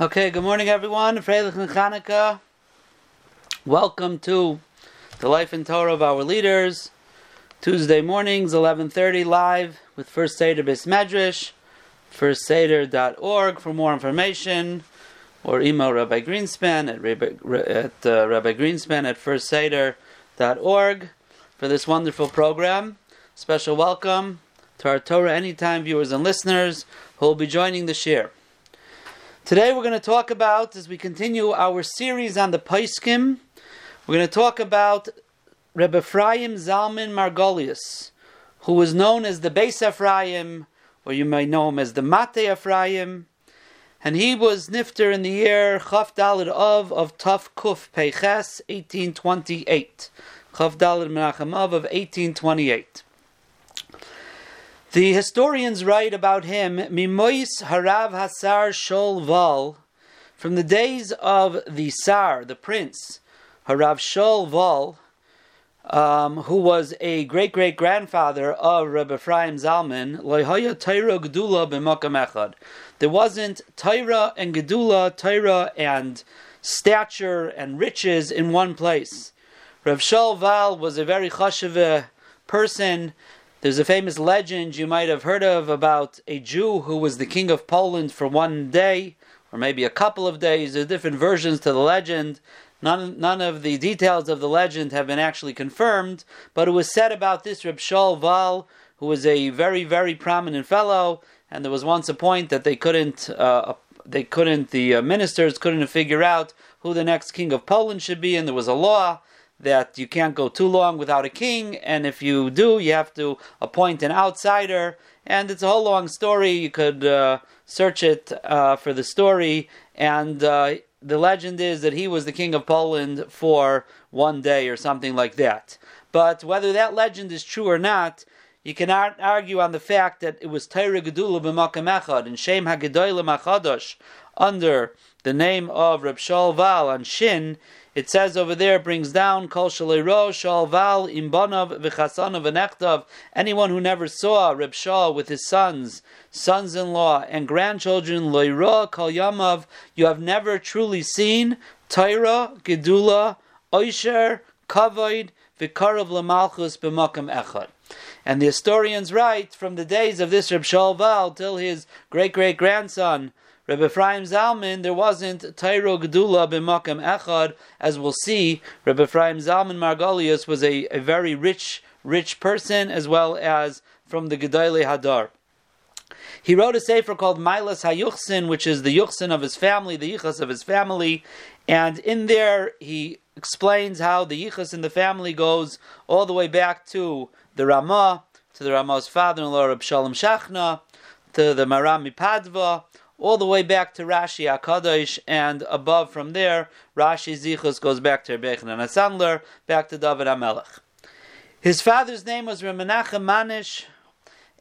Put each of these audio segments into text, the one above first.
Okay, good morning, everyone. Freilich and. Welcome to the life and Torah of our leaders. Tuesday mornings, 11.30, live with First Seder Bis Medrash, firstseder.org for more information, or email Rabbi Greenspan at, Rabbi, at uh, Rabbi Greenspan at firstseder.org for this wonderful program. Special welcome to our Torah Anytime viewers and listeners who will be joining the share. Today we're going to talk about, as we continue our series on the Paiskim, we're going to talk about Rebbe Ephraim Zalman Margolius, who was known as the Beis Ephraim, or you may know him as the Mate Ephraim, and he was nifter in the year Chaf of of Tuf Kuf Peiches, 1828. Chaf Dalid Menachem of of 1828. The historians write about him, Mimois Harav Hasar Shol Val, from the days of the Sar, the prince, Harav Shol Val, um, who was a great great grandfather of Rabbi Ephraim Zalman, Loihaya Taira Gedula b'Makam Echad. There wasn't Taira and Gedula, Taira and stature and riches in one place. Rav Shol Val was a very chashiv person there's a famous legend you might have heard of about a Jew who was the king of Poland for one day, or maybe a couple of days. There's different versions to the legend. None, none of the details of the legend have been actually confirmed, but it was said about this Reb Shol Val, who was a very, very prominent fellow, and there was once a point that they couldn't, uh, they couldn't, the uh, ministers couldn't figure out who the next king of Poland should be, and there was a law that you can't go too long without a king, and if you do, you have to appoint an outsider. And it's a whole long story. You could uh, search it uh, for the story. And uh, the legend is that he was the king of Poland for one day or something like that. But whether that legend is true or not, you cannot argue on the fact that it was Torah Gedula b'Makam Echad and Shem HaGedoyle Machadosh under the name of Reb Shol Val on Shin it says over there, brings down Kol Shalero Shalval Imbanav V'Chasanav V'Nechtav. Anyone who never saw Reb Shah with his sons, sons-in-law, and grandchildren Loira Kol Yamav, you have never truly seen Tyra Gedula Oisher Kavoid V'Karav Lamalchus B'Makam Echad. And the historians write from the days of this Reb Shalval till his great great grandson Rabbi Ephraim Zalman, there wasn't Tyro Gedula b'makam echad, as we'll see. Rabbi Ephraim Zalman Margolius was a, a very rich, rich person, as well as from the Gedale Hadar. He wrote a sefer called Milas HaYuchsin, which is the Yuchsin of his family, the Yichas of his family, and in there he explains how the Yichas in the family goes all the way back to the Ramah, to the Ramah's father-in-law, Reb Shalom Shachna, to the Marami Padva, all the way back to Rashi Akadosh, and above from there, Rashi Zichus goes back to Rebbein and Sandler, back to David Amelech. His father's name was Remenachem Manish,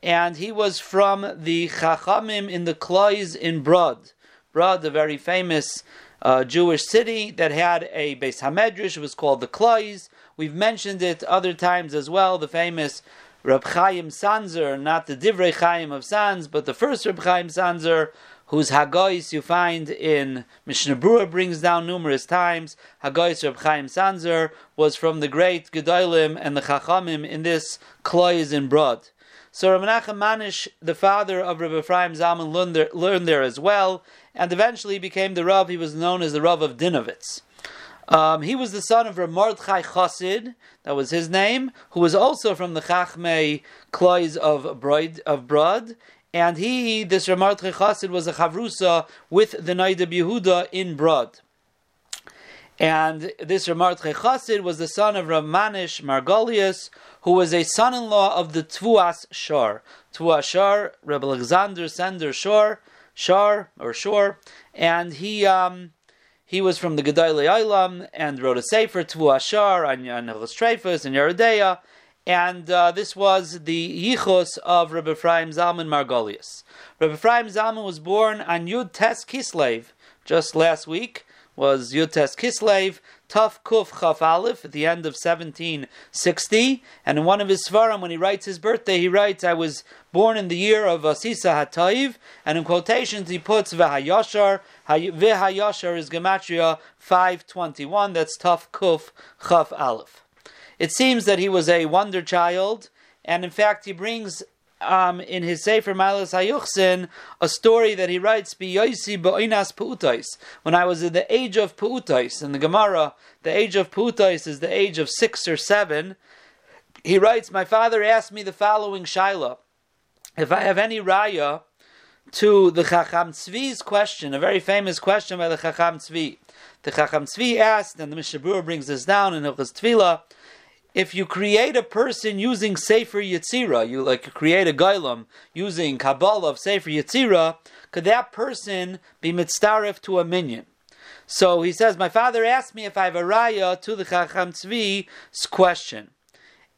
and he was from the Chachamim in the Klois in Brod. Brod, the very famous uh, Jewish city that had a Beis Hamedrash, it was called the Klois. We've mentioned it other times as well, the famous Reb Chaim Sanzer, not the Divrei Chaim of Sanz, but the first Reb Chaim Sanzer, whose Hagois you find in Mishnah Berurah brings down numerous times. Hagois Reb Chaim Sanzer was from the great Gedolim and the Chachamim in this Klois in Brod. So Reb Menachem Manish, the father of Reb Ephraim Zalman, learned there, learned there as well, and eventually became the Rav. He was known as the Rav of Dinovitz. Um, he was the son of Reb Mordechai Chassid, that was his name, who was also from the Chachmei Klois of Brod, of Brod, and he, this Ramar Chassid, was a chavrusa with the Naida Yehuda in Brod. And this Ramar Chassid was the son of Ramanish Margolius, who was a son-in-law of the Tvuas Shor. Tvuas Shor, Rebbe Alexander Sender Shor, Shor or Shor, and he um, he was from the Gedolei Olam and wrote a sefer Tvuas Shor on Hilchos Treifus and Yeridea, and uh, this was the yichus of Rabbi Ephraim Zalman Margolius. Rabbi Ephraim Zalman was born on Yud Tes Kislev just last week, was Yutes Kislev, Tuf Kuf Chaf Aleph at the end of 1760. And in one of his Svarim, when he writes his birthday, he writes, I was born in the year of Asisa Hatayv. And in quotations, he puts V'hayashar. V'hayashar is Gematria 521. That's Tuf Kuf Chaf Aleph. It seems that he was a wonder child. And in fact, he brings um, in his Sefer Malas Hayuchsin a story that he writes. When I was in the age of Pu'utais, in the Gemara, the age of Pu'utais is the age of six or seven. He writes, My father asked me the following Shaila. If I have any raya to the Chacham Tzvi's question, a very famous question by the Chacham Tzvi. The Chacham Tzvi asked, and the Mishabur brings this down in Hilchas Tefillah, if you create a person using Sefer Yetzira, you like create a Gailam using Kabbalah of Sefer Yetzira, could that person be mitzaref to a minion? So he says, my father asked me if I have a raya to the Chacham Tzvi's question.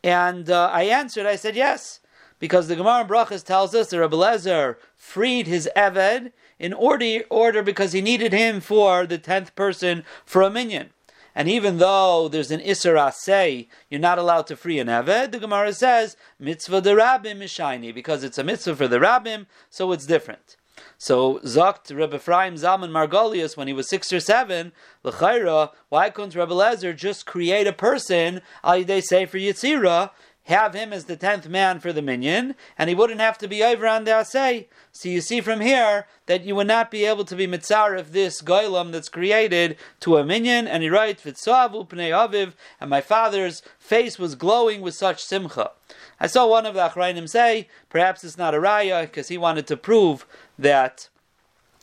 And uh, I answered, I said yes, because the Gemara in Brachas tells us that Rabbi Lezer freed his Eved in order, order because he needed him for the tenth person for a minion. And even though there's an Isra say you're not allowed to free an Eved, the Gemara says mitzvah the rabbim is shiny because it's a mitzvah for the rabbim, so it's different. So Zokt Rebbe Ephraim Zalman Margolius when he was six or seven, L'chaira, why couldn't Rebbe Lezer just create a person, they say for Yitzira, have him as the tenth man for the minion, and he wouldn't have to be over on the asay. So you see from here that you would not be able to be mitzar if this goylem that's created to a minion. And he writes, "Vitzavu pnei aviv," and my father's face was glowing with such simcha. I saw one of the achrayim say, perhaps it's not a raya because he wanted to prove that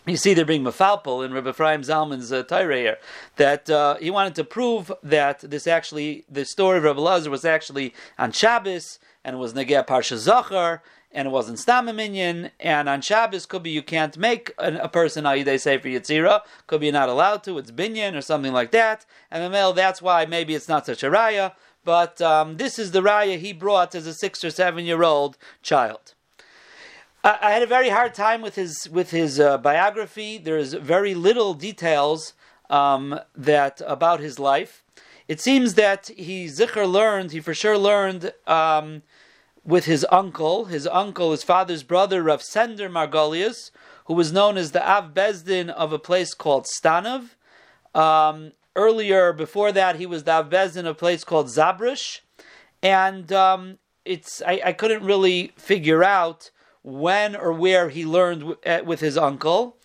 you see there being mafalpal in Rabbi Ephraim Zalman's uh, here, that uh, he wanted to prove that this actually, the story of Rabbi Lazar was actually on Shabbos, and it was Negeh Parsha Zachar, and it wasn't Stam and on Shabbos could be you can't make a, a person Ayidei Sefer Yitzira, could be not allowed to, it's Binyan or something like that, and the male, that's why maybe it's not such a raya, but um, this is the raya he brought as a six or seven year old child. I had a very hard time with his with his uh, biography. There's very little details um, that about his life. It seems that he zikr learned. He for sure learned um, with his uncle. His uncle, his father's brother, Rav Sender Margolius, who was known as the Av Bezdin of a place called Stanov. Um, earlier, before that, he was the Av Bezdin of a place called Zabrish, and um, it's I, I couldn't really figure out when or where he learned eh, with his uncle.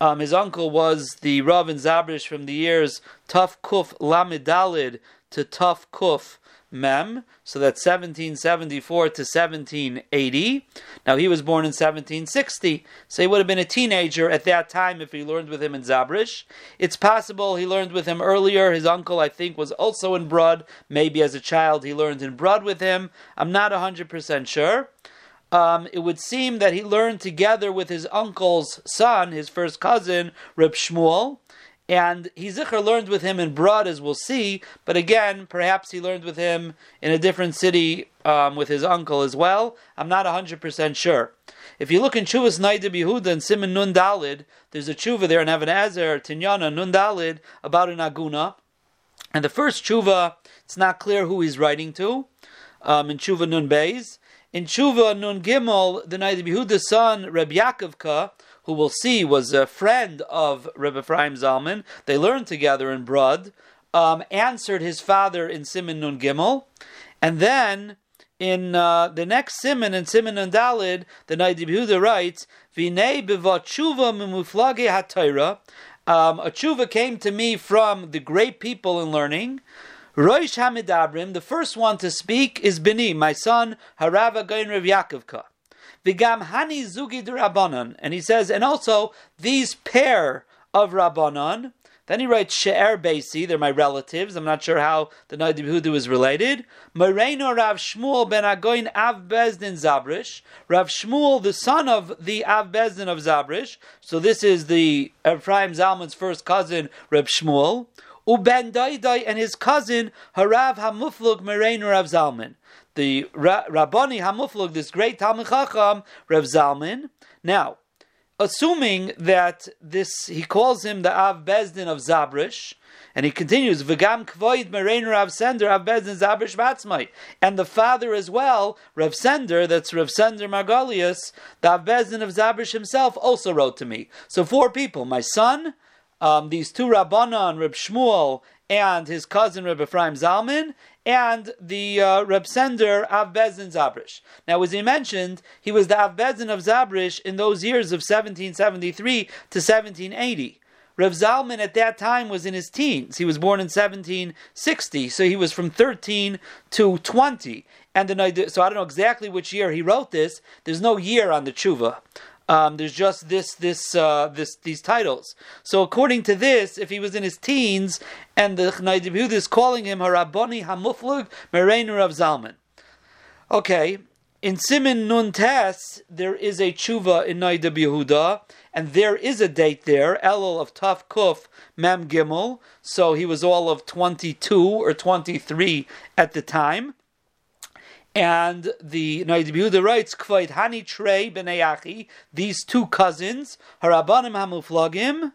Um, his uncle was the Rav and Zabrish from the years Tuf Kuf Lamidalid to Tuf Kuf Mem, so that's 1774 to 1780. Now he was born in 1760, so he would have been a teenager at that time if he learned with him in Zabrish. It's possible he learned with him earlier. His uncle, I think, was also in Brod. Maybe as a child he learned in Brod with him. I'm not 100% sure um, it would seem that he learned together with his uncle's son, his first cousin, Reb Shmuel, and Hizicher learned with him in Brod, as we'll see, but again, perhaps he learned with him in a different city um, with his uncle as well. I'm not 100% sure. If you look in Chuvas Naida Yehuda and Simon Nun Dalid, there's a Chuva there in Evan Ezer, Tinyana Nun Dalid, about an Aguna. And the first Chuva, it's not clear who he's writing to, um, in Chuva Nun Beis. In Tshuva Nun Gimel, the night of Yehuda's son, Reb Yaakovka, who we'll see was a friend of Reb Ephraim Zalman, they learned together in Brud, um, answered his father in Simon Nun Gimel, and then in uh, the next Simon, in Simon and Dalid, the night of Yehuda writes, V'nei b'vat tshuva m'muflage ha um, a tshuva came to me from the great people in learning, Roish Hamidabrim, the first one to speak is Bini, my son, Harava Gain Rav Yaakovka. Vigam Hani Zugi Rabbanon. And he says, and also these pair of Rabbanon. Then he writes She'er Basi, they're my relatives. I'm not sure how the Naidi Hudu is related. Moreno Rav Shmuel ben Agoin Av Bezdin Zabrish. Rav Shmuel, the son of the Av Bezdin of Zabrish. So this is the Ephraim Zalman's first cousin, Rav Shmuel. Uben Daidai and his cousin Harav Hamuflug Merein Rav Zalman. The Ra- Rabbani Hamuflug, this great Talmud Chacham, Rav Zalman. Now, assuming that this, he calls him the Av Bezdin of Zabrish, and he continues, V'gam kvoid merein Rav Sender Rav Bezdin Zabrish Batzmai. And the father as well, Rav Sender, that's Rav Sender Margolius, the Av Bezdin of Zabrish himself, also wrote to me. So four people, my son, um, these two Rabbanon, Reb Shmuel, and his cousin Reb Ephraim Zalman, and the uh, Reb Sender Av Bezdin Zabrish. Now, as he mentioned, he was the Av Bezdin of Zabrish in those years of 1773 to 1780. Rev Zalman at that time was in his teens. He was born in 1760, so he was from 13 to 20. And the, so I don't know exactly which year he wrote this. There's no year on the tshuva. Um, there's just this, this, uh, this, these titles. So according to this, if he was in his teens, and the Chnai is calling him Haraboni Hamuflug Mereinu Rav Zalman. Okay, in Simin Nun Tes, there is a tshuva in Naida Yehuda, and there is a date there, Elul of Taf Kuf Mem Gimel. So he was all of 22 or 23 at the time. And the Naida Yehuda writes, Kvaid Hani Trey B'nei these two cousins, Harabanim Hamuflagim,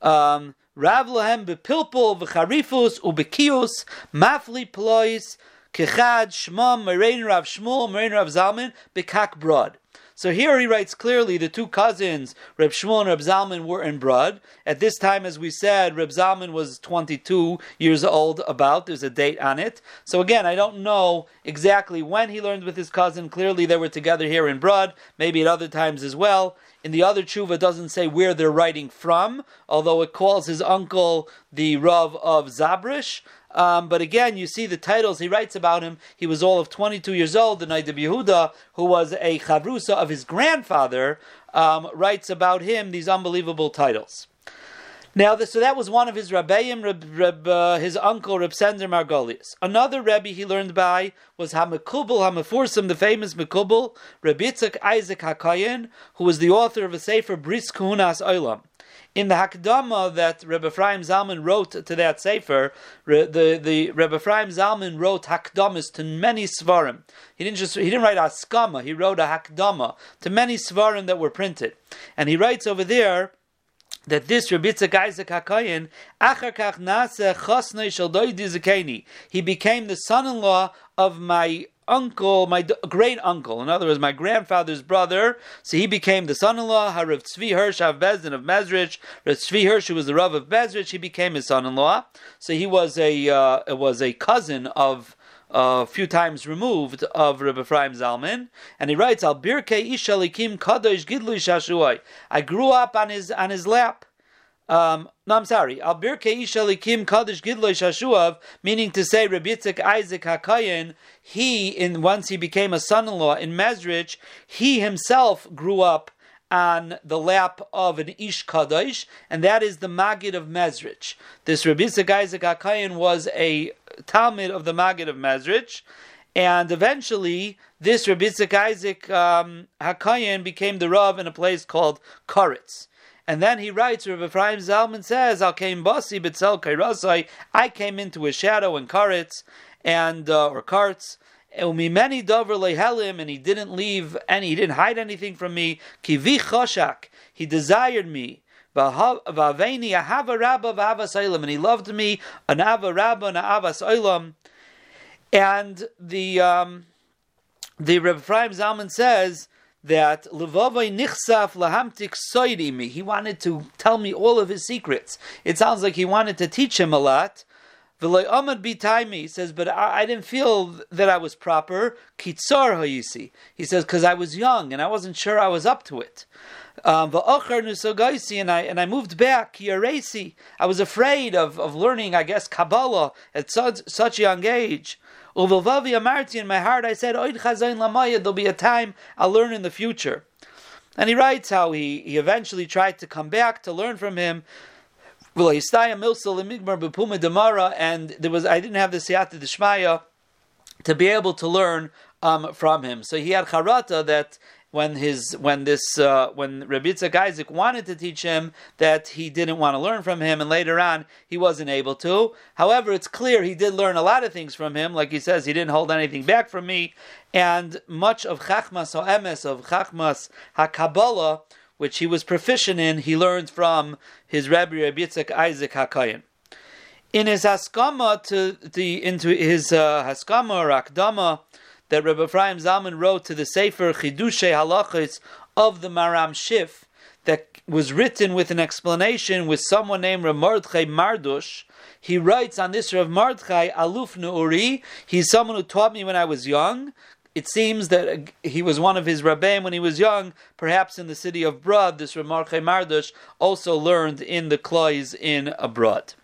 um, Rav Lahem Bepilpul V'charifus Ubekius, Mafli Plois, Kechad, Shmam, Merein Rav Shmuel, Merein Rav Zalman, Bekak Brod. So here he writes clearly the two cousins, Reb Shmuel and Reb Zalman, were in Brod. At this time, as we said, Reb Zalman was 22 years old, about. There's a date on it. So again, I don't know exactly when he learned with his cousin. Clearly, they were together here in Brud, maybe at other times as well. In the other tshuva, doesn't say where they're writing from, although it calls his uncle the Rav of Zabrish. Um, but again, you see the titles he writes about him. He was all of 22 years old. The Naida Yehuda, who was a chavrusa of his grandfather, um, writes about him these unbelievable titles. Now, the, so that was one of his rabbeim, Reb, Reb, uh, his uncle Reb Sender Margolius. Another rebbe he learned by was Hamakubal Hamafursim, the famous Makubal, Reb Yitzchak Isaac Hakayin, who was the author of a sefer Bris Kuhunas Olam. In the Hakdama that Rebbe Ephraim Zalman wrote to that Sefer, the, the Rebbe Ephraim Zalman wrote Hakdamas to many Svarim. He didn't just he didn't write Askama, he wrote a Hakdama to many Svarim that were printed. And he writes over there that this Rabbi Isaac HaKayin, Achar Kach Nase Chosnei Zakeni, he became the son-in-law of my uncle, my great uncle, in other words, my grandfather's brother. So he became the son-in-law. Harav Tzvi Hirsch of Bezdin of Mezrich. Rav Tzvi Hirsch, who was the Rav of Mezrich, he became his son-in-law. So he was a uh, was a cousin of a few times removed of Rabbi Ephraim Zalman, and he writes, "Al birkei ishalikim kadosh gidlu shashuai." I grew up on his on his lap. Um, no, I'm sorry. Al birkei ishalikim kadosh gidlu shashuav, meaning to say, Rabbi Yitzchak Isaac Hakayin, he in once he became a son-in-law in Mezrich, he himself grew up on the lap of an Ish Kadosh, and that is the Magid of Mezrich. This Rabbi Isaac Hakayin was a Talmud of the Maggid of Mezrich, and eventually this Rabbi Yitzchak Isaac um, Hakayin became the Rav in a place called Koritz. And then he writes, Rabbi Ephraim Zalman says, Al came basi betzel kairasai, I came into a shadow in Karitz, and, uh, or Karts, many dover lehelim, and he didn't leave any, he didn't hide anything from me. Kivi choshak, he desired me. Vaveni ahava rabba v'avas and he loved me an ava rabba and avas olam. And the um, the Reb Ephraim Zalman says that Levavai nichsaf lahamtik soidimi. He wanted to tell me all of his secrets. It sounds like he wanted to teach him a lot. V'loy b'taimi, he says, but I, I, didn't feel that I was proper. Kitzar hayisi. He says, because I was young and I wasn't sure I was up to it. Um, and I and I moved back. Yaresi. I was afraid of, of learning, I guess, Kabbalah at such, such a young age. Uvilvavi amarti in my heart, I said, Oid chazayin lamaya. There'll be a time I'll learn in the future. And he writes how he, he eventually tried to come back to learn from him and there was I didn't have the siyata d'shmaya to be able to learn um, from him. So he had charata that when his when this uh, when Rabbi Yitzchak Isaac wanted to teach him that he didn't want to learn from him, and later on he wasn't able to. However, it's clear he did learn a lot of things from him. Like he says, he didn't hold anything back from me, and much of Chachmas or Emes of Chachmas HaKabbalah which he was proficient in, he learned from his Rabbi Rabbi Yitzchak Isaac Hakayin. In his haskama to the into his uh, haskama or akdama that Rabbi Ephraim Zalman wrote to the Sefer Chidushay Halachis of the Maram Shif, that was written with an explanation with someone named Rav Mordechai Mardush. He writes on this Rav Mordechai Aluf Nu'uri. He's someone who taught me when I was young. It seems that he was one of his rabbeim when he was young, perhaps in the city of Brod. This Rav Mordechai Mardush also learned in the Klois in Brod.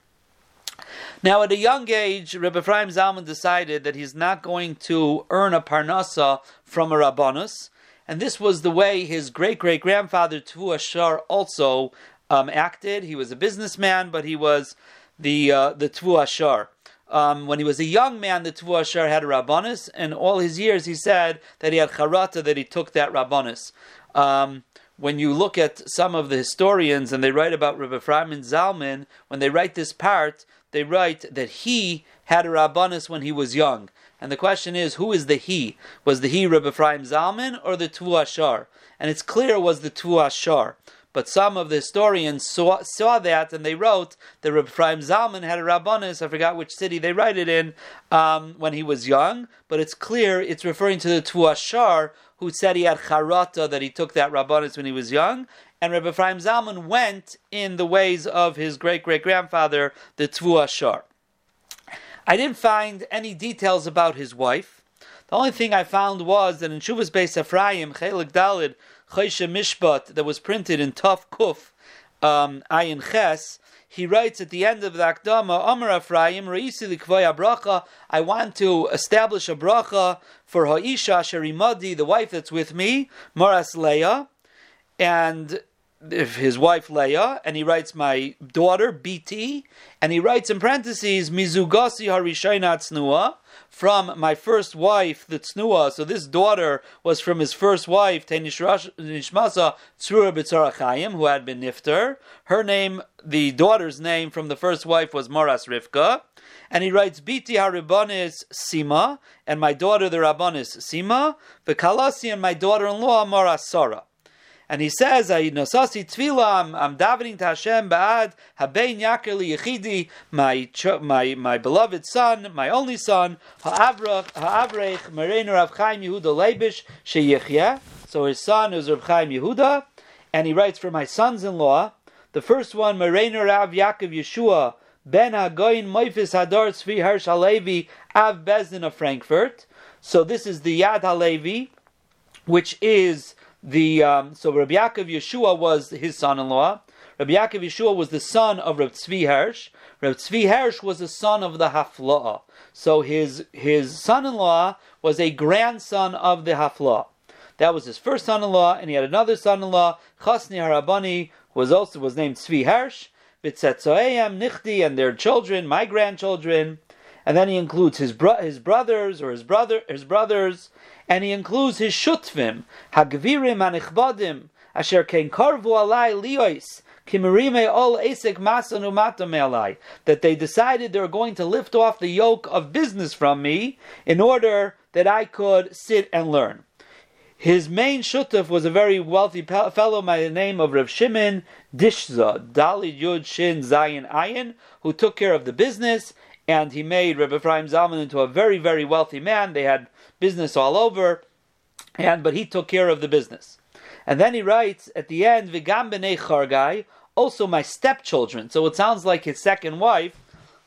Now, at a young age, Rabbi Ephraim Zalman decided that he's not going to earn a parnasa from a rabbanus, and this was the way his great great grandfather Tvuas Shor also um, acted. He was a businessman, but he was the uh, the Tvuas Shor. Um, when he was a young man, the Tvuas Shor had a rabbanus, and all his years he said that he had charata that he took that rabbanus. Um, when you look at some of the historians and they write about Rabbi Ephraim Zalman, when they write this part, they write that he had a rabbanus when he was young. And the question is, who is the he? Was the he Rabbi Ephraim Zalman or the Tvuas Shor? And it's clear it was the Tvuas Shor. But some of the historians saw, saw that and they wrote that Rabbi Ephraim Zalman had a rabbanus, I forgot which city they write it in, um, when he was young. But it's clear it's referring to the Tvuas Shor, who said he had charata, that he took that rabbanus when he was young and Rabbi Ephraim Zalman went in the ways of his great great grandfather, the Tvuas Shor. I didn't find any details about his wife. The only thing I found was that in Shuvas Beis Ephraim, Chelik Dalid, Choshe Mishpat, that was printed in Tov Kuf, um, Ayin Ches, he writes at the end of the Akdama, Amar Ephraim, Reisi Likvoya Bracha, I want to establish a bracha for Ha'isha Sherimadi, the wife that's with me, Moras Leah, and his wife Leah, and he writes my daughter BT, and he writes in parentheses Mizugasi Harishayna Tznuah from my first wife, the Tznuah. So this daughter was from his first wife, Nishmasa Tzura B'tzarachayim, who had been Nifter. Her name, the daughter's name from the first wife was Moras Rivka. And he writes, Biti Haribanis Sima, and my daughter the Rabbanis Sima, the Kalasi and my daughter-in-law Moras Sarah. And he says, I nosasi tefillah, I'm, davening to Hashem ba'ad, habein yaker li yechidi, my, my, my beloved son, my only son, ha'avrech, mereinu Rav Chaim Yehuda Leibish, sheyichya. So his son is Rav Chaim Yehuda, and he writes for my sons-in-law, the first one, mereinu Rav Yaakov Yeshua, ben hagoyin moifis hadar tzvi Hersh Halevi, av Bezdin of Frankfurt. So this is the Yad Halevi, which is the um, so Rabbi Yaakov Yeshua was his son-in-law. Rabbi Yaakov Yeshua was the son of Rabbi Tzvi Hersh. Rabbi Tzvi Hersh was the son of the Hafla'ah. So his his son-in-law was a grandson of the Hafla'ah. That was his first son-in-law, and he had another son-in-law, Chasni Harabani, who was also was named Tzvi Hersh, B'tzetzoeyam Nichti, and their children, my grandchildren. And then he includes his bro- his brothers or his brother his brothers and he includes his shutvim, hagvirim anichbadim, asher ken karvu alai liois, kimirime ol esek masanu alai, that they decided they were going to lift off the yoke of business from me in order that I could sit and learn. His main shutuf was a very wealthy fellow by the name of Rav Shimon Dishza, Dali Yud Shin Zayin Ayin, who took care of the business, and he made Rabbi Ephraim Zalman into a very, very wealthy man. They had business all over, and but he took care of the business. And then he writes at the end, "Vigam b'nei chargai," also my stepchildren. So it sounds like his second wife,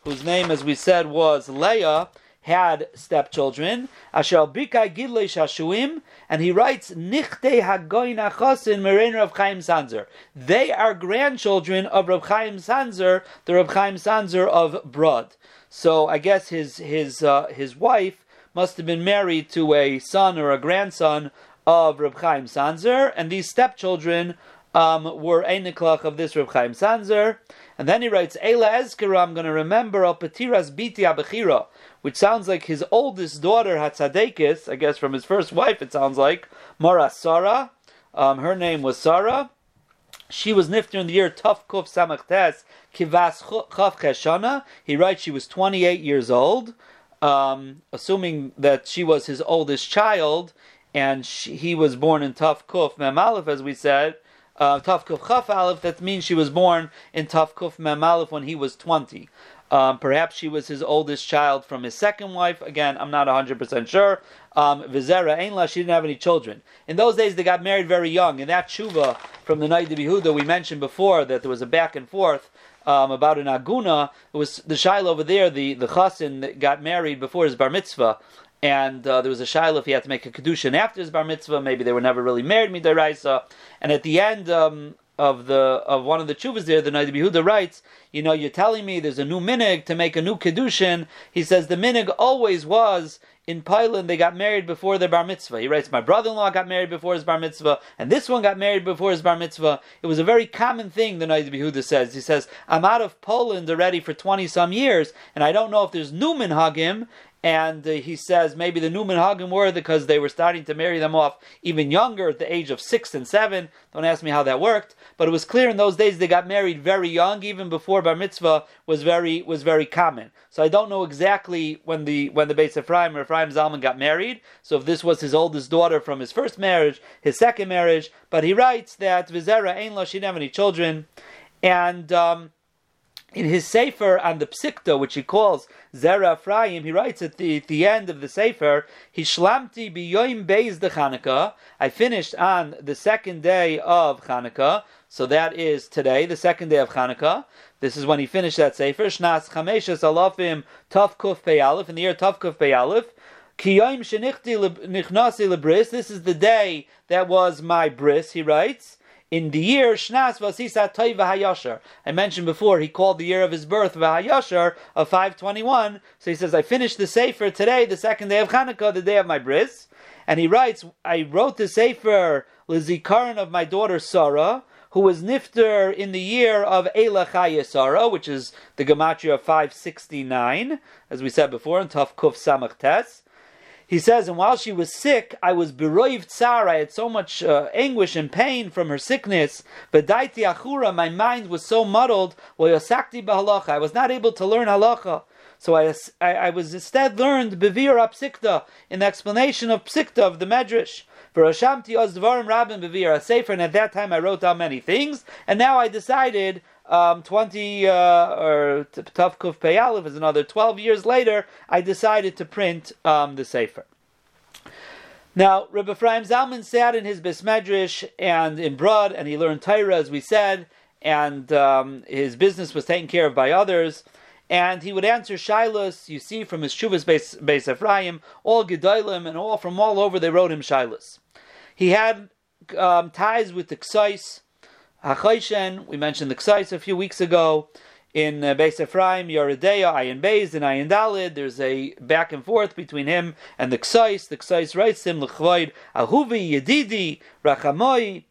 whose name, as we said, was Leah, had stepchildren. Asher bikai gidlei shashuim, and he writes, "Nichte hagoyin achosin merein Rav Chaim Sanzer." They are grandchildren of Rav Chaim Sanzer, the Rav Chaim Sanzer of Brod. So I guess his his uh, his wife must have been married to a son or a grandson of Reb Chaim Sanzer, and these stepchildren um, were Einiklach of this Reb Chaim Sanzer. And then he writes, Eila Ezkira, I'm going to remember Al Patiras Biti Abechira, which sounds like his oldest daughter, Hatzadekis, I guess from his first wife, it sounds like, Mara Sarah. Um, her name was Sarah. She was nifter in the year Tuf Kuf Samachtes Kivas Chav Cheshana. He writes she was 28 years old um, assuming that she was his oldest child, and she, he was born in Tuf Kuf Memalef, as we said, uh, Tavkuf Chaf Aleph, that means she was born in Tavkuf Mem Aleph when he was 20. Um, perhaps she was his oldest child from his second wife. Again, I'm not 100% sure. Um, Vizera Ainla, she didn't have any children. In those days, they got married very young. In that tshuva from the night of Yehuda, we mentioned before that there was a back and forth um, about an aguna. It was the shaila over there, the, the chassin that got married before his bar mitzvah. And uh, there was a shaila if he had to make a kedushin after his bar mitzvah. Maybe they were never really married midiraisa. And at the end, um, of the of one of the chuvas there, the Naid Behuda writes, you know, you're telling me there's a new minig to make a new kedushin. He says the minig always was in Poland they got married before their bar mitzvah. He writes, my brother-in-law got married before his bar mitzvah, and this one got married before his bar mitzvah. It was a very common thing. The Naid Behuda says. He says, I'm out of Poland already for twenty some years, and I don't know if there's new minhagim, and uh, he says maybe the Newman Hagen were because they were starting to marry them off even younger at the age of six and seven. Don't ask me how that worked, but it was clear in those days they got married very young, even before bar mitzvah was very was very common. So I don't know exactly when the when the Beis Ephraim or Ephraim Zalman got married. So if this was his oldest daughter from his first marriage, his second marriage, but he writes that Vizera Ainla she didn't have any children, and. Um, in his Sefer on the Psikta, which he calls Zera Ephraim, he writes at the, at the end of the Sefer, Hishlamti biyoim beis de Chanukah. I finished on the second day of Chanukah, so that is today, the second day of Chanukah. This is when he finished that Sefer. Shnas Chameshes Alafim Tav Kuf in the year Tav Kuf Pei Kiyom Shenichti Nichnasi Lebris. This is the day that was my bris, he writes in the year Shnas Vasisa Toy Vahayashar. I mentioned before he called the year of his birth Vahayashar of 521. So he says, I finished the Sefer today, the second day of Hanukkah, the day of my bris. And he writes, I wrote the Sefer Lizikaran of my daughter Sarah, who was nifter in the year of Eila Chayesara, which is the Gematria of 569, as we said before, in Tuf Kuf Samach Tes. He says, and while she was sick, I was beroived tsar. I had so much uh, anguish and pain from her sickness. But daiti achura, my mind was so muddled. Yosakti bahalacha, I was not able to learn halacha. So I, I, I was instead learned bevir psikta in the explanation of psikta of the medrash. For Hashamti Ozdvarim Rabin Bevir Sefer, and at that time I wrote down many things, and now I decided um, 20 uh, or Tavkuf Peyalev is another 12 years later, I decided to print um, the Sefer. Now, Rabbi Ephraim Zalman sat in his Bismedrish and in Brod, and he learned Torah, as we said, and um, his business was taken care of by others. And he would answer Shilas, you see from his Shuvas base, base Ephraim, all Gedolim, and all from all over they wrote him Shilas. He had um, ties with the Ksais, Hachayshen, we mentioned the Ksais a few weeks ago. In uh, Beis Ephraim, Yoredeya, Ayin Beis, and Ayin Dalid, there's a back and forth between him and the Ksais. The Ksais writes him, L'chvoid, Ahuvi, Yedidi, Rachamoi,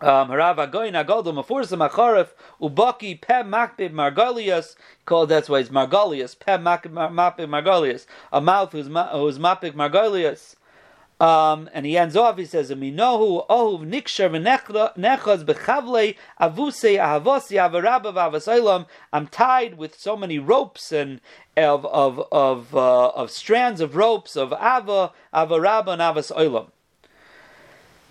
um, Harav Agoyin Agodim Afursam Acharif Ubaki Pe Makbib Margolius called that's why it's Margolius Pe Makbib Margolius a mouth who's who's Mapik Margolius um, and he ends off, he says, Minohu ohuv niksher v'nechaz b'chavlei avusei ahavosi avarabba v'avasailam. I'm tied with so many ropes and of of of uh, of strands of ropes of ava avarabba and avas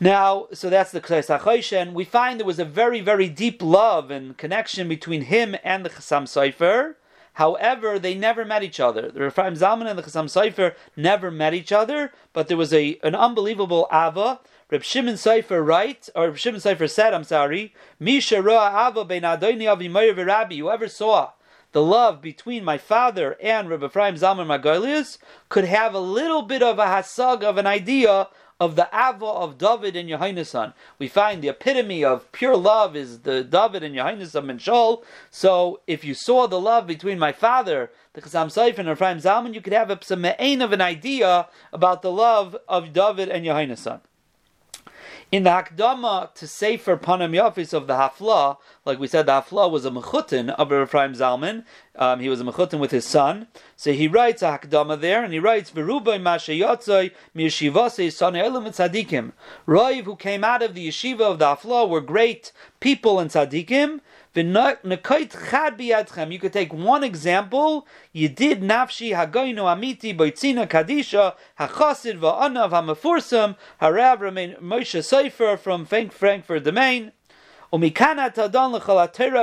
Now, so that's the Kseis We find there was a very, very deep love and connection between him and the Chassam Sofer. However, they never met each other. The Rephaim Zalman and the Chassam Sofer never met each other, but there was a an unbelievable ava. Reb Shimon Sofer writes, or Reb Shimon Sofer said, I'm sorry, Misha Roa Ava Ben Adoni Avimayr V'Rabbi, whoever saw the love between my father and Reb Ephraim Zalman Magolius could have a little bit of a hasag of an idea of the Ava of David and Yehonasan. We find the epitome of pure love is the David and Yehonasan and Shaul. So if you saw the love between my father, the Chassam Sofer and Ephraim Zalman, you could have a, some of an idea about the love of David and Yehonasan. In the Hakdama to Sefer Panam Yafis of the Hafla, like we said, the Hafla was a Mechutin of Ephraim Zalman. Um, he was a Mechutin with his son. So he writes a Hakdama there, and he writes, Verubai Mashayotzoi Miyashivase Sane Elam Tzadikim. Roiv, who came out of the yeshiva of the Hafla, were great people and tzaddikim, you could take one example. You did nafshi hagoinu amiti boitzina kadisha hachasid va'anav hamafursam harav Moshe Sofer from Frankfurt the Main. Umikana tadon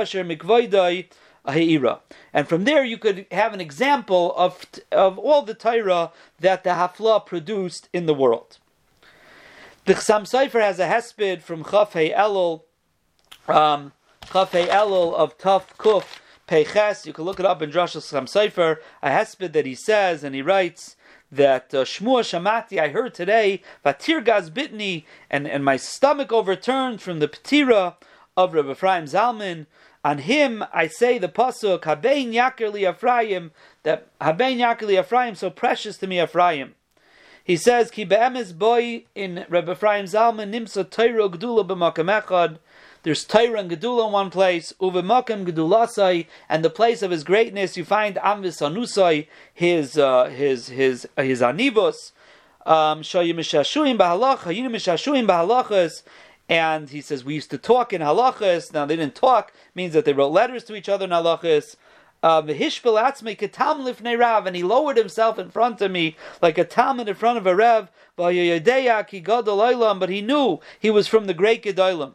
asher mikvoidoi Ha'ira. And from there you could have an example of, of all the Torah that the Hafla produced in the world. The Chassam Sofer has a hesped from Chaf Elul, um, Chaf Elul of Tuf Kuf Peiches. You can look it up in Drush Chassam Sofer, a hesped that he says, and he writes, that uh, Shmua Shamati, I heard today, Vatirgaz Bitni, and, and my stomach overturned from the Petira of Rabbi Ephraim Zalman, on him, I say the pasuk Habein Yaker li Ephraim that Habein Yaker li Ephraim so precious to me Ephraim. He says Ki be'emes boy in Rebbe Ephraim Zalman nimsa Torah Gedula b'makam echad. There's Torah and Gedula in one place, uvemakam Gedulasai, and the place of his greatness you find Amvis Anusai, his uh, his his uh, his anivos. Um, and he says, we used to talk in halachas. Now they didn't talk, means that they wrote letters to each other in halachas. Um, and he lowered himself in front of me like a talmud in front of a rev. But he knew he was from the great gedolim.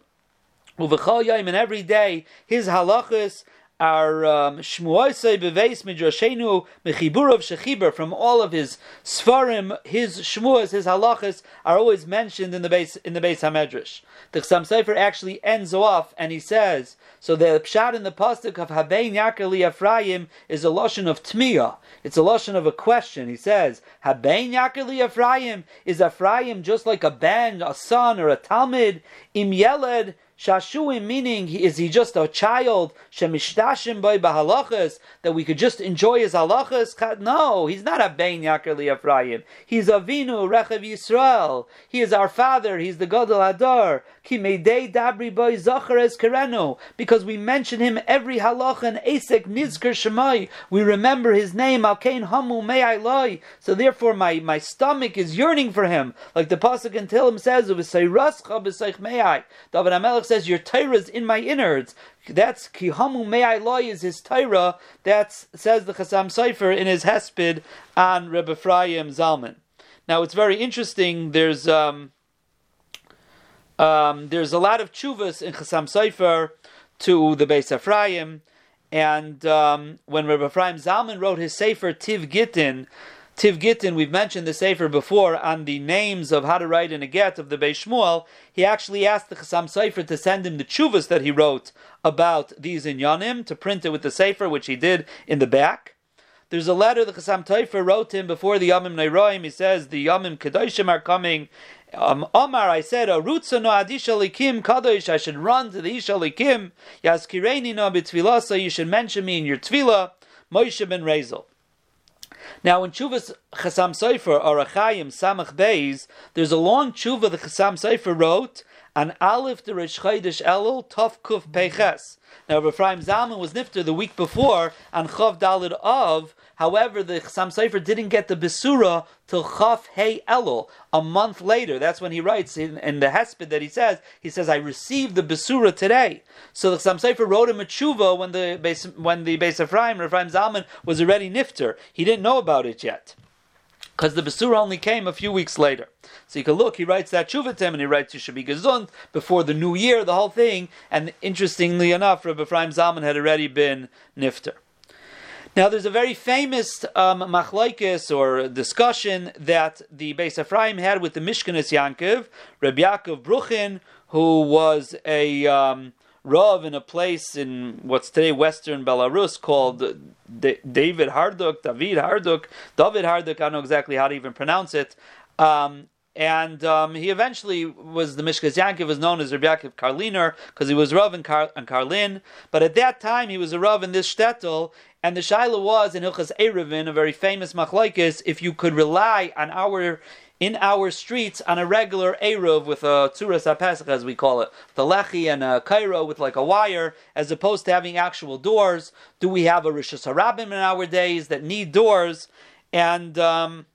And every day his halachas are um, Shmuosei Beveis Midrashenu Mechiburav Shechiber from all of his svarim, his Shmuas, his halachas are always mentioned in the base in the base Hamedrash. The Chassam Sofer actually ends off and he says, so the pshat in the pasuk of Habein Yakali Ephraim is a lashon of tmiya. It's a lashon of a question. He says, Habein Yakali Ephraim is Ephraim just like a ben, a son, or a talmid im yeled Shashuim meaning is he just a child shemishtashim by bahalachas that we could just enjoy his halachas? No, he's not a bein Yakar Ephraim. He's a vinu rechav Yisrael. He is our father. He's the Gadol Adar. Ki meidei dabri boy kerenu because we mention him every halacha and esek nizker shemai. We remember his name alkein hamu me'ai So therefore, my, my stomach is yearning for him, like the pasuk in Tehillim says. David Hamelech says, Your Torah is in my innards. That's Kihamu Loi is his Torah. That says the Chassam Sofer in his Hesped on Rebbe Ephraim Zalman. Now it's very interesting. There's um, um, there's a lot of chuvas in Chassam Sofer to the Beis Ephraim, and um, when Rebbe Ephraim Zalman wrote his Sefer Tiv Gittin, Tiv Gittin, we've mentioned the Sefer before on the names of how to write in a get of the Beis Shmuel. He actually asked the Chassam Sofer to send him the chuvas that he wrote about these in inyanim to print it with the Sefer, which he did in the back. There's a letter the Chassam Sofer wrote him before the Yamim Neiroim. He says the Yamim Kedoshim are coming. Um, Omar, I said, Arutza no Adisha Likim Kadosh, I should run to the Isha Likim. Yazkireni no B'tvilasa, you should mention me in your Tvila. Moshe ben Rezel. Now, in Chuvas Chasam Sofer or Achayim Samach Beis, there's a long Chuva the Chasam Sofer wrote on Aleph the Rish Chaydish Elul Tov Kuf Peches. Now, Ephraim Zalman was nifter the week before on Chav Dalid of. However, the Chassam Sofer didn't get the Besura till Chav Hey Elul a month later. That's when he writes in, in the Hesped that he says he says I received the Besura today. So the Chassam Sofer wrote him a tshuva when the when the of Ephraim, Ephraim Zalman was already nifter. He didn't know about it yet because the Besura only came a few weeks later. So you can look, he writes that Shuvatim, and he writes you should be gesund before the new year, the whole thing. And interestingly enough, Rabbi Ephraim Zalman had already been Nifter. Now, there's a very famous um, machlaikis or discussion that the Beis Ephraim had with the Mishkanis Yankov, Rabbi Yaakov Bruchin, who was a um, Rav in a place in what's today Western Belarus called David Harduk, David Harduk, David Harduk. I don't know exactly how to even pronounce it. Um, and um, he eventually was the Mishkas Yankov was known as Rabbi Yaakov Karliner because he was Rav in, Kar- in Karlin. But at that time he was a Rav in this shtetl, and the shaila was in Hilchas Erevin, a very famous machlokes, if you could rely on our in our streets on a regular Eruv with a Tzuras HaPesach, as we call it, the Lechi and a Cairo with like a wire, as opposed to having actual doors. Do we have a Rishus Harabim in our days that need doors? And um,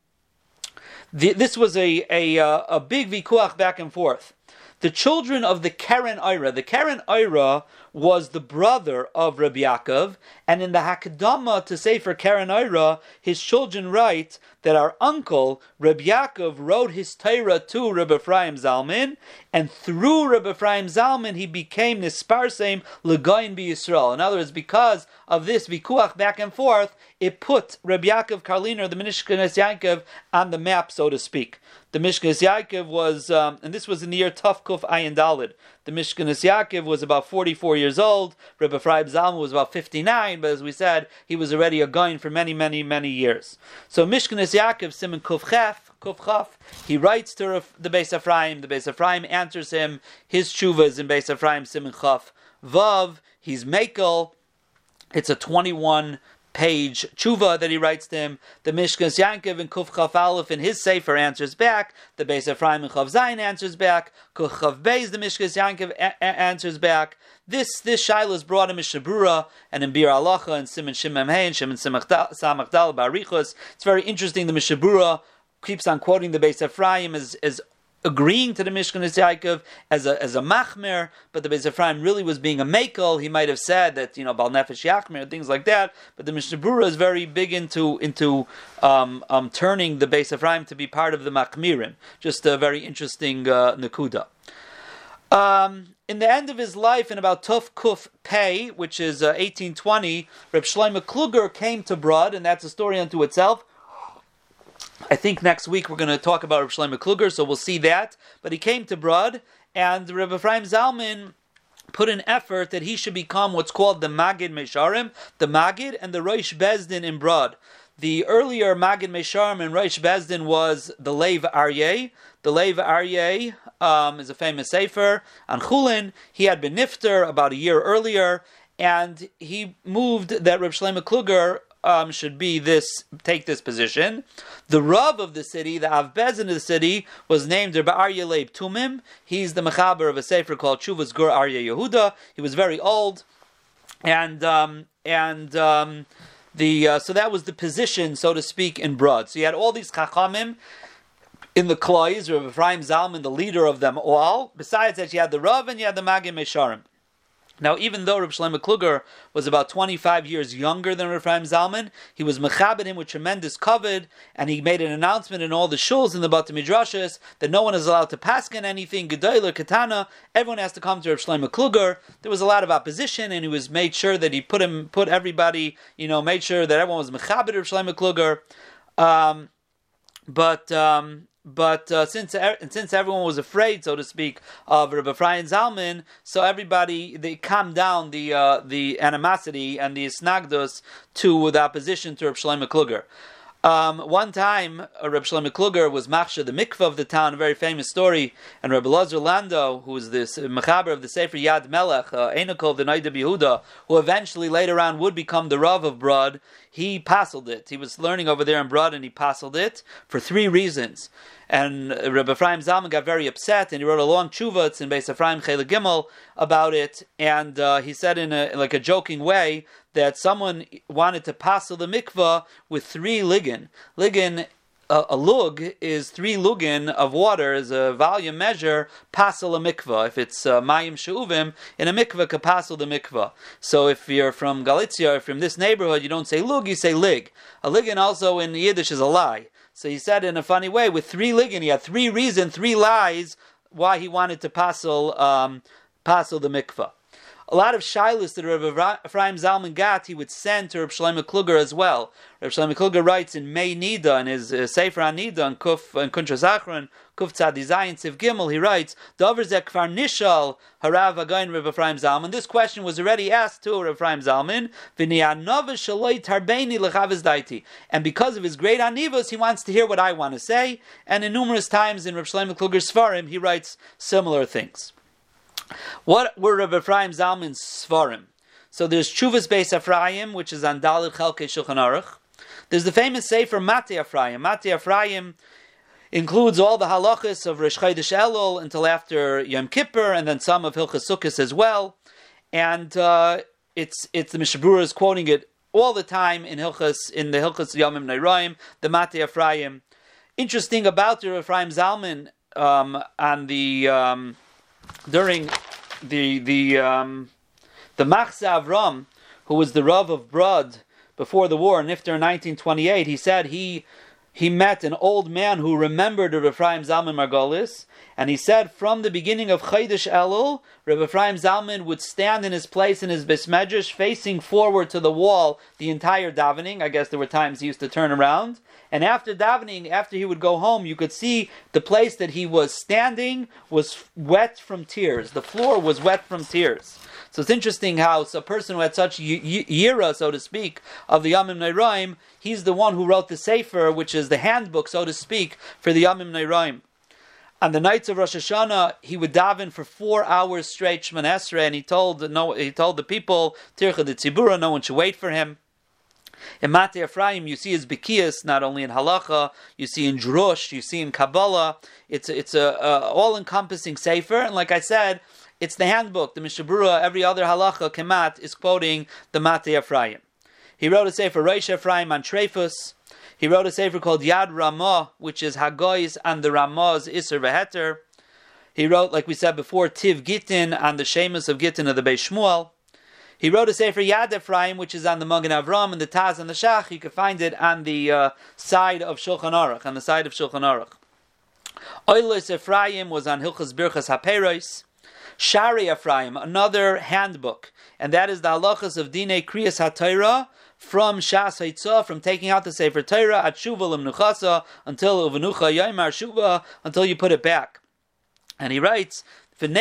the, this was a, a, uh, a big vikuach back and forth. The children of the Keren Ira. The Keren Ira was the brother of Rabbi Yaakov, and in the Hakadama to say for Keren Ira, his children write that our uncle Rabbi Yaakov wrote his Torah to Rabbi Ephraim Zalman, and through Rabbi Ephraim Zalman he became Nisparsem Legoyin Yisrael. In other words, because of this vikuach back and forth, it put Rabbi Yaakov Karliner, the Mishkanes Yaakov, on the map, so to speak. The Mishkanes Yaakov was, um, and this was in the year Tufkuf Ayin Dalid. The Mishkanes Yaakov was about 44 years old. Rabbi Ephraim Zalman was about 59, but as we said, he was already a goin for many, many, many years. So Mishkanes Yaakov, Simon Kufchef, Kufchaf, he writes to the Beis Ephraim. The Beis Ephraim answers him. His tshuva is in Beis Ephraim, Simon Chaf. Vav, he's Makel. It's a 21 page tshuva that he writes to him. The Mishkas Yankov and Kuf Chaf Aleph in his Sefer answers back. The Beis Ephraim and Chav Zayin answers back. Kuf Chav Beis, the Mishkas Yankov a- a- answers back. This this shaila is brought in Mishnah Berurah and in Biur Halacha and Simon Shimon Hey and Shimon Samach Dal Barichos. It's very interesting. The Mishnah Berurah keeps on quoting the Beis Ephraim as, as agreeing to the Mishkan Yaakov as a as a machmer, but the Beis Ephraim really was being a makel. He might have said that you know Bal Nefesh Yachmer things like that. But the Mishnah Berurah is very big into into um, um, turning the Beis Ephraim to be part of the machmirim. Just a very interesting uh, nakuda. Um, in the end of his life, in about Tuf Kuf Pei, which is uh, 1820, Reb Shlomo Kluger came to Brod, and that's a story unto itself. I think next week we're going to talk about Rav Shlomo Kluger, so we'll see that. But he came to Brod, and Rav Ephraim Zalman put an effort that he should become what's called the Magid Mesharim, the Magid and the Roish Bezdin in Brod. The earlier Magid Mesharim and Roish Bezdin was the Lev Aryeh. The Lev Aryeh um, is a famous sefer on Chulin. He had been nifter about a year earlier, and he moved that Rav Shlomo Kluger um, should be this take this position. The Rav of the city, the Avbezin of the city, was named Rabbi Arya Leib Tumim. He's the mechaber of a sefer called Chuvas Gur Arya Yehuda. He was very old, and um, and um, the uh, so that was the position, so to speak, in Brod. So you had all these chachamim in the Klois, Rabbi Ephraim Zalman, the leader of them all. Besides that, you had the Rav and you had the Magid Mesharim. Now, even though Reb Shlomo Kluger was about 25 years younger than Reb Zalman, he was mechabed him with tremendous covet, and he made an announcement in all the shuls in the Bata Midrashas that no one is allowed to paskin anything, Gedoyler, Katana, everyone has to come to Reb Shlomo Kluger. There was a lot of opposition, and he was made sure that he put him, put everybody, you know, made sure that everyone was mechabed Reb Shlomo Kluger. Um, but um, but uh, since since everyone was afraid, so to speak, of Rabbi Ephraim Zalman, so everybody they calmed down the uh, the animosity and the snagdus to the opposition to Rabbi Shlomo Kluger. Um, one time, uh, Reb Shlomo Kluger was machsha, the mikvah of the town, a very famous story, and Reb Lazar Lando, who was the uh, mechaber of the Sefer Yad Melech, uh, Enokol, the Noida Yehuda, who eventually later on would become the Rav of Brod, he passled it. He was learning over there in Brod, and he passled it for three reasons. And Rabbi Ephraim Zalman got very upset, and he wrote a long tshuva. It's in Beis Ephraim Chele Gimel about it, and uh, he said in a like a joking way that someone wanted to passel the mikvah with three ligan. Ligan a, lug is three lugin of water as a volume measure passel a mikvah. If it's uh, mayim sheuvim in a mikvah, can passel the mikvah. So if you're from Galicia or from this neighborhood, you don't say lug, you say lig. A ligan also in Yiddish is a lie. So he said in a funny way, with three ligin, he had three reasons, three lies why he wanted to passel um, passel the mikvah. A lot of shilas that Rabbi Ephraim Zalman got, he would send to Rabbi Shlomo Kluger as well. Rabbi Shlomo Kluger writes in May Nida, in his uh, Sefer Nida, and Kuf and Kuntra Zachron, Kuf Tzadi Zayin Siv Gimel, he writes, Dover Kfar Nishal Harav Again Rabbi Ephraim Zalman. This question was already asked to Rabbi Ephraim Zalman. And because of his great anivos, he wants to hear what I want to say. And in numerous times in Rabbi Shlomo Kluger's Svarim, he writes similar things. What were Rabbi Ephraim Zalman's Svarim? So there's Chuvas Beis Ephraim, which is on Dalit Chelke Shulchan Aruch. There's the famous Sefer Mate Ephraim. Mate Ephraim includes all the halachas of Rosh Chodesh Elul until after Yom Kippur, and then some of Hilchas Sukkot as well. And uh, it's it's the Mishnah Berurah is quoting it all the time in Hilchas in the Hilchas Yomim Neiraim, the Mate Ephraim. Interesting about the Ephraim Zalman um, on the um, during the the um, the Machsa Avram, who was the Rav of Brod before the war, Nifter in 1928, he said he he met an old man who remembered Rav Ephraim Zalman Margolis, and he said from the beginning of Chaydish Elul, Rav Ephraim Zalman would stand in his place in his Bismedrash, facing forward to the wall the entire davening. I guess there were times he used to turn around. And after davening, after he would go home, you could see the place that he was standing was wet from tears. The floor was wet from tears. So it's interesting how a person who had such yira, so to speak, of the Yamim Neiraim, he's the one who wrote the Sefer, which is the handbook, so to speak, for the Yamim Neiraim. On the nights of Rosh Hashanah, he would daven for four hours straight Shemon Esrei, and he told no, he told the people Tircha de Tzibura, no one should wait for him. In Mate Ephraim, you see his Bikias, not only in Halacha, you see in Drush, you see in Kabbalah. It's it's a, a all-encompassing sefer, and like I said, it's the handbook. The Mishnah Berurah, every other halacha, Kemat, is quoting the Mate Ephraim. He wrote a sefer Reish Ephraim on Trefus. He wrote a sefer called Yad Ramah, which is Hagoy's and the Ramah's Isser Veheter. He wrote, like we said before, Tiv Gittin on the Shemus of Gittin of the Beis Shmuel. He wrote a sefer Yad Ephraim, which is on the Magen Avram and the Taz and the Shach. You can find it on the uh, side of Shulchan Aruch, on the side of Shulchan Aruch. Oilos Ephraim was on Hilchas Birchas HaPeiros. Shari Ephraim, another handbook, and that is the halachas of Dine Kriyas HaTorah from Shas Haitzah, from taking out the Sefer Torah at Shuva Limnuchasa until Uvenucha Yaimar Shuva, until you put it back. And he writes, this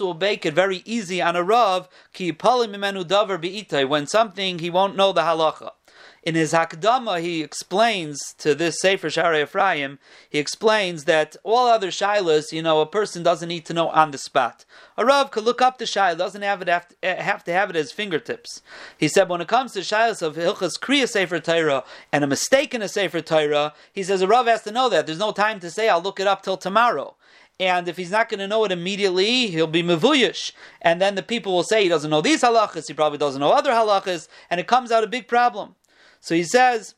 will make it very easy on a Rav, when something he won't know the halacha. In his Hakdama, he explains to this Sefer Shari Ephraim, he explains that all other shilas, you know, a person doesn't need to know on the spot. A Rav could look up the shilah, doesn't have, it have, to, have to have it at his fingertips. He said when it comes to shilas of Hilchas Kriya Sefer Torah and a mistake in a Sefer Torah, he says a Rav has to know that. There's no time to say, I'll look it up till tomorrow. And if he's not going to know it immediately, he'll be mevuyish. And then the people will say he doesn't know these halachas, he probably doesn't know other halachas, and it comes out a big problem. So he says,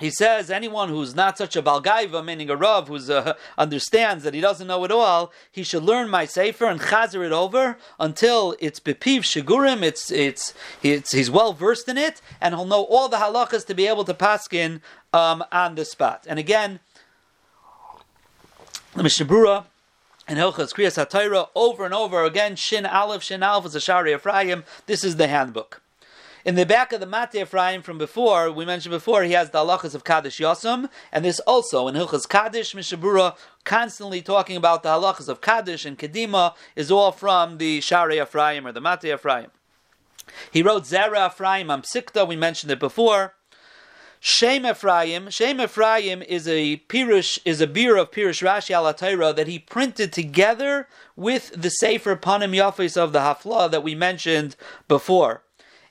he says anyone who's not such a balgaiva, meaning a rav, who uh, understands that he doesn't know it all, he should learn my sefer and chazer it over until it's bepiv shigurim. It's it's it's he's well versed in it, and he'll know all the halachas to be able to paskin um, on the spot. And again, the Mishnah Berurah and Hilchas Kriyas HaTorah over and over again. Shin Aleph, Shin Aleph is a Shari Ephraim. This is the handbook. In the back of the Mate Ephraim from before, we mentioned before, he has the halachas of Kaddish Yosem, and this also in Hilchas Kaddish Mishnah Berurah, constantly talking about the halachas of Kaddish and Kedima, is all from the Shari Ephraim or the Mate Ephraim. He wrote Zera Ephraim on Psikta, we mentioned it before. Shem Ephraim, Shem Ephraim is a pirush, is a beer of Pirush Rashi al that he printed together with the Sefer Panim Yafis of the Hafla that we mentioned before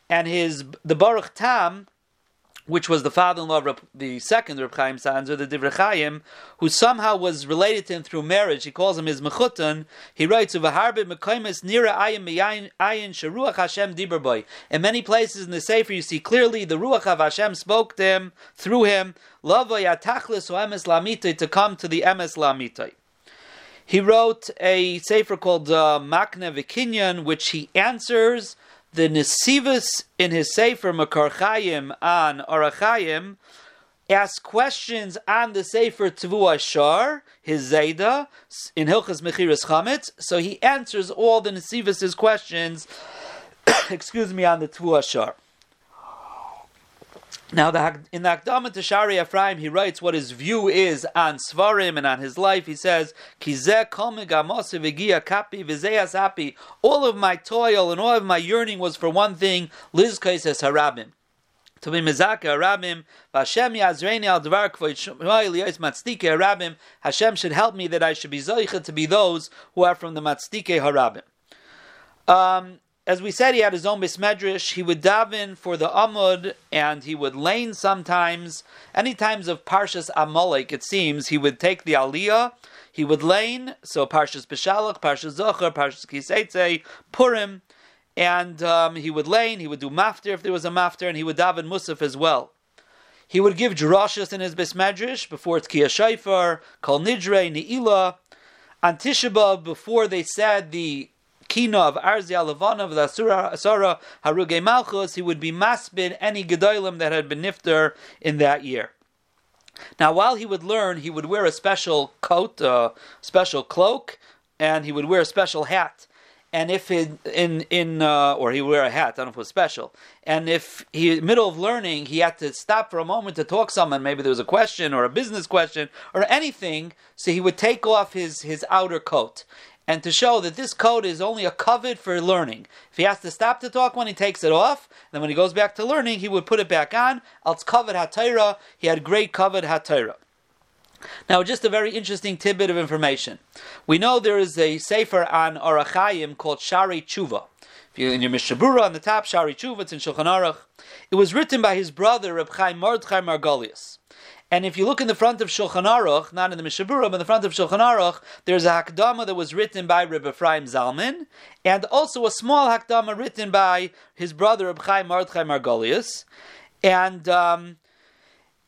and his the Baruch Tam, which was the father-in-law of the second Reb Chaim Sanzer, the Divrei Chaim, who somehow was related to him through marriage. He calls him his mechutan. He writes, "Uvaharbe mekaymes nira ayin sheruach Hashem diberboy." In many places in the Sefer, you see clearly the ruach of Hashem spoke to him through him. To come to the emes lamitay. He wrote a sefer called uh, Makne Vikinyan, which he answers the Nesivus in his Sefer Mekor Chayim on Arachayim asks questions on the Sefer Tvuas Shor, his Zayda, in Hilchas Mechiras Chametz. So he answers all the Nesivus' questions, excuse me, on the Tvuas Shor. Now, the, in the Akdama to Shari Ephraim, he writes what his view is on Svarim and on his life. He says, All of my toil and all of my yearning was for one thing, Lizkais es harabim. To be mezaka harabim, Hashem yazreini al dvar matstike harabim. Hashem should help me that I should be zoicha to be those who are from the matstike harabim. Um, as we said, he had his own bismedrish. He would daven for the amud, and he would lane sometimes. Any times of parshas amalek, it seems he would take the aliyah. He would lane. So parshas beshalach, parshas zocher, parshas kiseitze, purim, and um, he would lane. He would do mafter if there was a mafter, and he would daven musaf as well. He would give drashas in his bismedrish before it's kiyah shayfar, kol nidre, ni'ilah. On Tisha before they said the kina of Arzia Levana of the Asura, Haruge Malchus, he would be masbid any gedolim that had been nifter in that year. Now, while he would learn, he would wear a special coat, a uh, special cloak, and he would wear a special hat. And if in in, in uh, or he would wear a hat, I don't know if it was special. And if he middle of learning, he had to stop for a moment to talk someone. Maybe there was a question or a business question or anything. So he would take off his his outer coat, and to show that this coat is only a covet for learning. If he has to stop to talk when he takes it off, then when he goes back to learning, he would put it back on. Else covet hatayra, he had great covet hatayra. Now, just a very interesting tidbit of information. We know there is a sefer on Arachayim called Shari Tshuva. If you're in your Mishnah Berurah on the top, Shari Tshuva, it's in Shulchan Aruch. It was written by his brother Reb Chaim Mordechai Margolius. And if you look in the front of Shulchan Aruch, not in the Mishnah Berurah, but in the front of Shulchan Aruch, there's a Hakdama that was written by Reb Ephraim Zalman, and also a small Hakdama written by his brother Reb Chaim Mordechai Margolius. And um,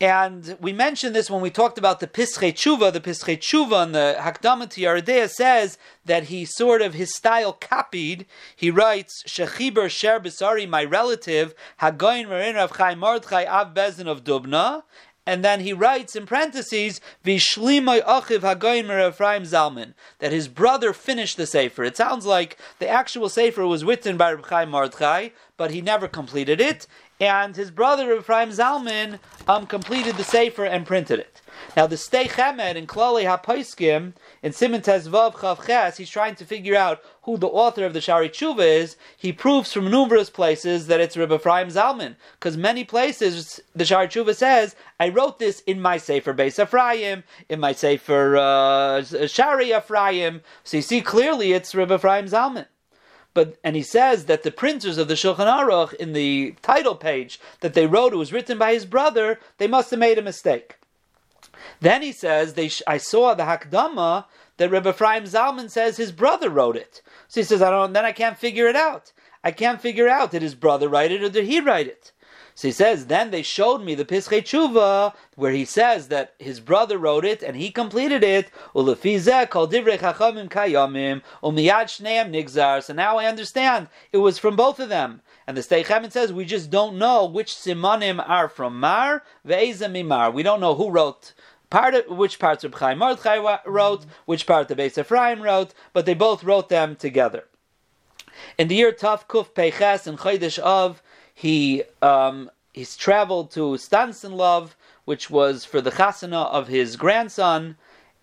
and we mentioned this when we talked about the Pischei Tshuva. The Pischei Tshuva and the Hakdama Yardea says that he sort of, his style copied. He writes, Shechiber Sher Bisari, my relative, Hagoyin Marin Rav Chaim Mordechai Av Bezin of Dubna, and then he writes in parentheses, Vishlimay Achiv Hagoyin Ephraim Zalman, that his brother finished the Sefer. It sounds like the actual Sefer was written by Reb Chaim but he never completed it, and his brother Ephraim Zalman um, completed the Sefer and printed it. Now the Sdei Chemed in Klali HaPaiskim, in Simon Tezvav Chav Ches, he's trying to figure out who the author of the Shari Tshuva is. He proves from numerous places that it's Rebbe Ephraim Zalman, because many places the Shari Tshuva says, I wrote this in my Sefer Beis Ephraim, in my Sefer uh, Shari Ephraim. So you see clearly it's Rebbe Ephraim Zalman. But and he says that the printers of the Shulchan Aruch in the title page that they wrote it was written by his brother. They must have made a mistake. Then he says, they sh- I saw the Hakdama that Rebbe Ephraim Zalman says his brother wrote it. So he says, I don't, then I can't figure it out. I can't figure out did his brother write it or did he write it? So he says, then they showed me the Pischei Tshuva, where he says that his brother wrote it and he completed it. Um so now I understand it was from both of them. And the Stei Chemin says we just don't know which simanim are from Mar ve'eza mimar. We don't know who wrote part of which parts of Chaim Mordechai wrote, which part the Beis Ephraim wrote, but they both wrote them together. In the year Tav Kuf Peiches and Chodesh Av, he um, he's traveled to Love, which was for the chasana of his grandson.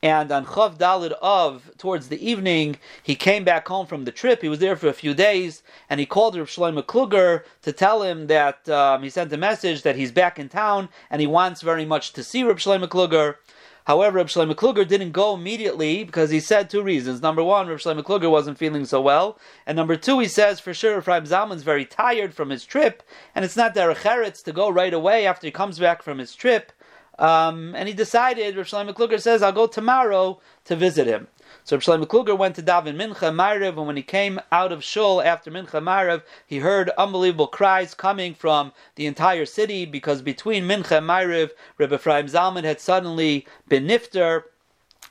And on Chav Dalid of, towards the evening, he came back home from the trip. He was there for a few days, and he called Rav Shlomo Kluger to tell him that um, he sent a message that he's back in town and he wants very much to see Rav Shlomo Kluger. However, Reb Shlomo Kluger didn't go immediately because he said two reasons. Number one, Reb Shlomo Kluger wasn't feeling so well, and number two, he says for sure Ephraim Zalman's very tired from his trip, and it's not derech eretz to go right away after he comes back from his trip. Um, and he decided, Reb Shlomo Kluger says, I'll go tomorrow to visit him. So Shlomo Kluger went to daven Mincha Ma'ariv, and when he came out of Shul after Mincha Ma'ariv, he heard unbelievable cries coming from the entire city because between Mincha and Ma'ariv, Rebbe Ephraim Zalman had suddenly been nifter,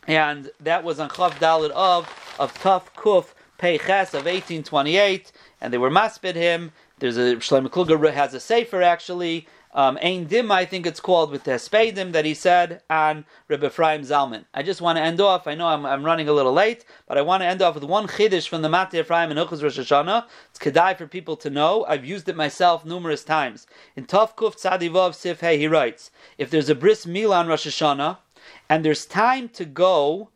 and that was on Chav of of Tuf Kuf Peiches of 1828, and they were maspid him. There's a Shlomo Kluger has a sefer actually um, Ein Dim, I think it's called, with the Hespedim that he said on Rebbe Ephraim Zalman. I just want to end off, I know I'm, I'm running a little late, but I want to end off with one Chiddush from the Mateh Ephraim and Uchaz Rosh Hashanah. It's Kedai for people to know. I've used it myself numerous times. In Tov Kuf Tzadivov Sif Hey, he writes, if there's a bris milah on Rosh Hashanah, and there's time to go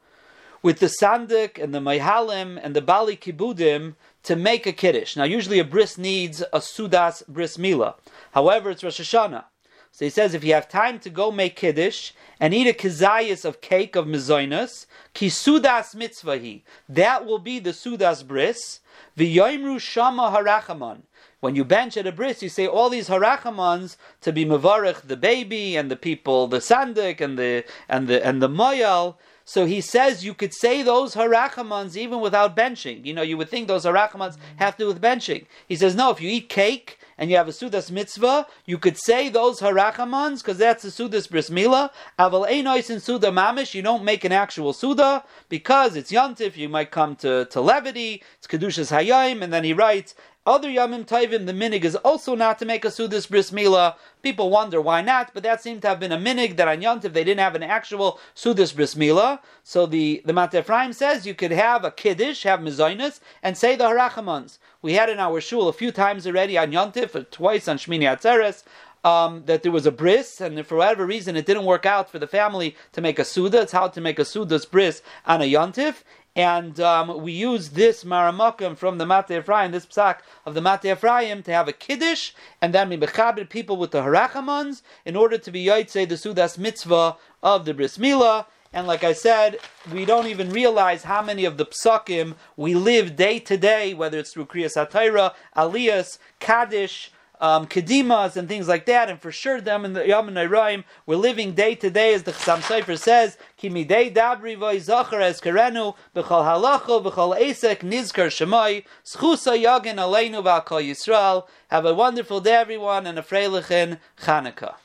with the Sandik and the Mayhalim and the Bali Kibudim to make a Kiddush. Now, usually a bris needs a Sudas bris milah. However, it's Rosh Hashanah. So he says if you have time to go make kiddush and eat a kizayis of cake of mezoinas, kisudas mitzvahi, that will be the sudas bris. V'yoimru shama harachaman. When you bench at a bris, you say all these harachamans to be mavarich the baby and the people, the sandik and the and the and the moyal. So he says you could say those harachamans even without benching. You know, you would think those harachamans have to do with benching. He says no. If you eat cake and you have a Sudas mitzvah, you could say those harachamans, because that's the Sudas bris milah. Aval einois in Suda mamish, you don't make an actual Suda, because it's Yantif, you might come to, to levity, it's Kedushas Hayayim, and then he writes, other Yamim Taivim, the minig is also not to make a Sudas Bris Mila. People wonder why not, but that seemed to have been a minig that on Yontif they didn't have an actual Sudas Bris Mila. So the, the Ephraim says you could have a Kiddush, have Mizainis, and say the Harachamans. We had in our shul a few times already on Yontif, twice on Shmini Atzeres, um, that there was a bris, and for whatever reason it didn't work out for the family to make a suda. It's how to make a suda's bris on a yontif, and um, we use this maramakim from the Mate Ephraim, this psak of the Mate Ephraim, to have a kiddush, and then we bechabed people with the harachamans in order to be yotzei the sudas mitzvah of the bris milah. And like I said, we don't even realize how many of the psakim we live day to day, whether it's through Kriyas Atayra, Aliyas, Kaddish, um, Kedimas and things like that, and for sure them in the Yom Nairaim, we're living day to day, as the Chassam Sofer says, Kimidei Dabri Zachar as Karenu, B'chal Halacho, B'chal Esek, Nizkar Shemai, Schusa Yagin Aleinu V'Akal Yisrael. Have a wonderful day, everyone, and a Freilichen Chanukah.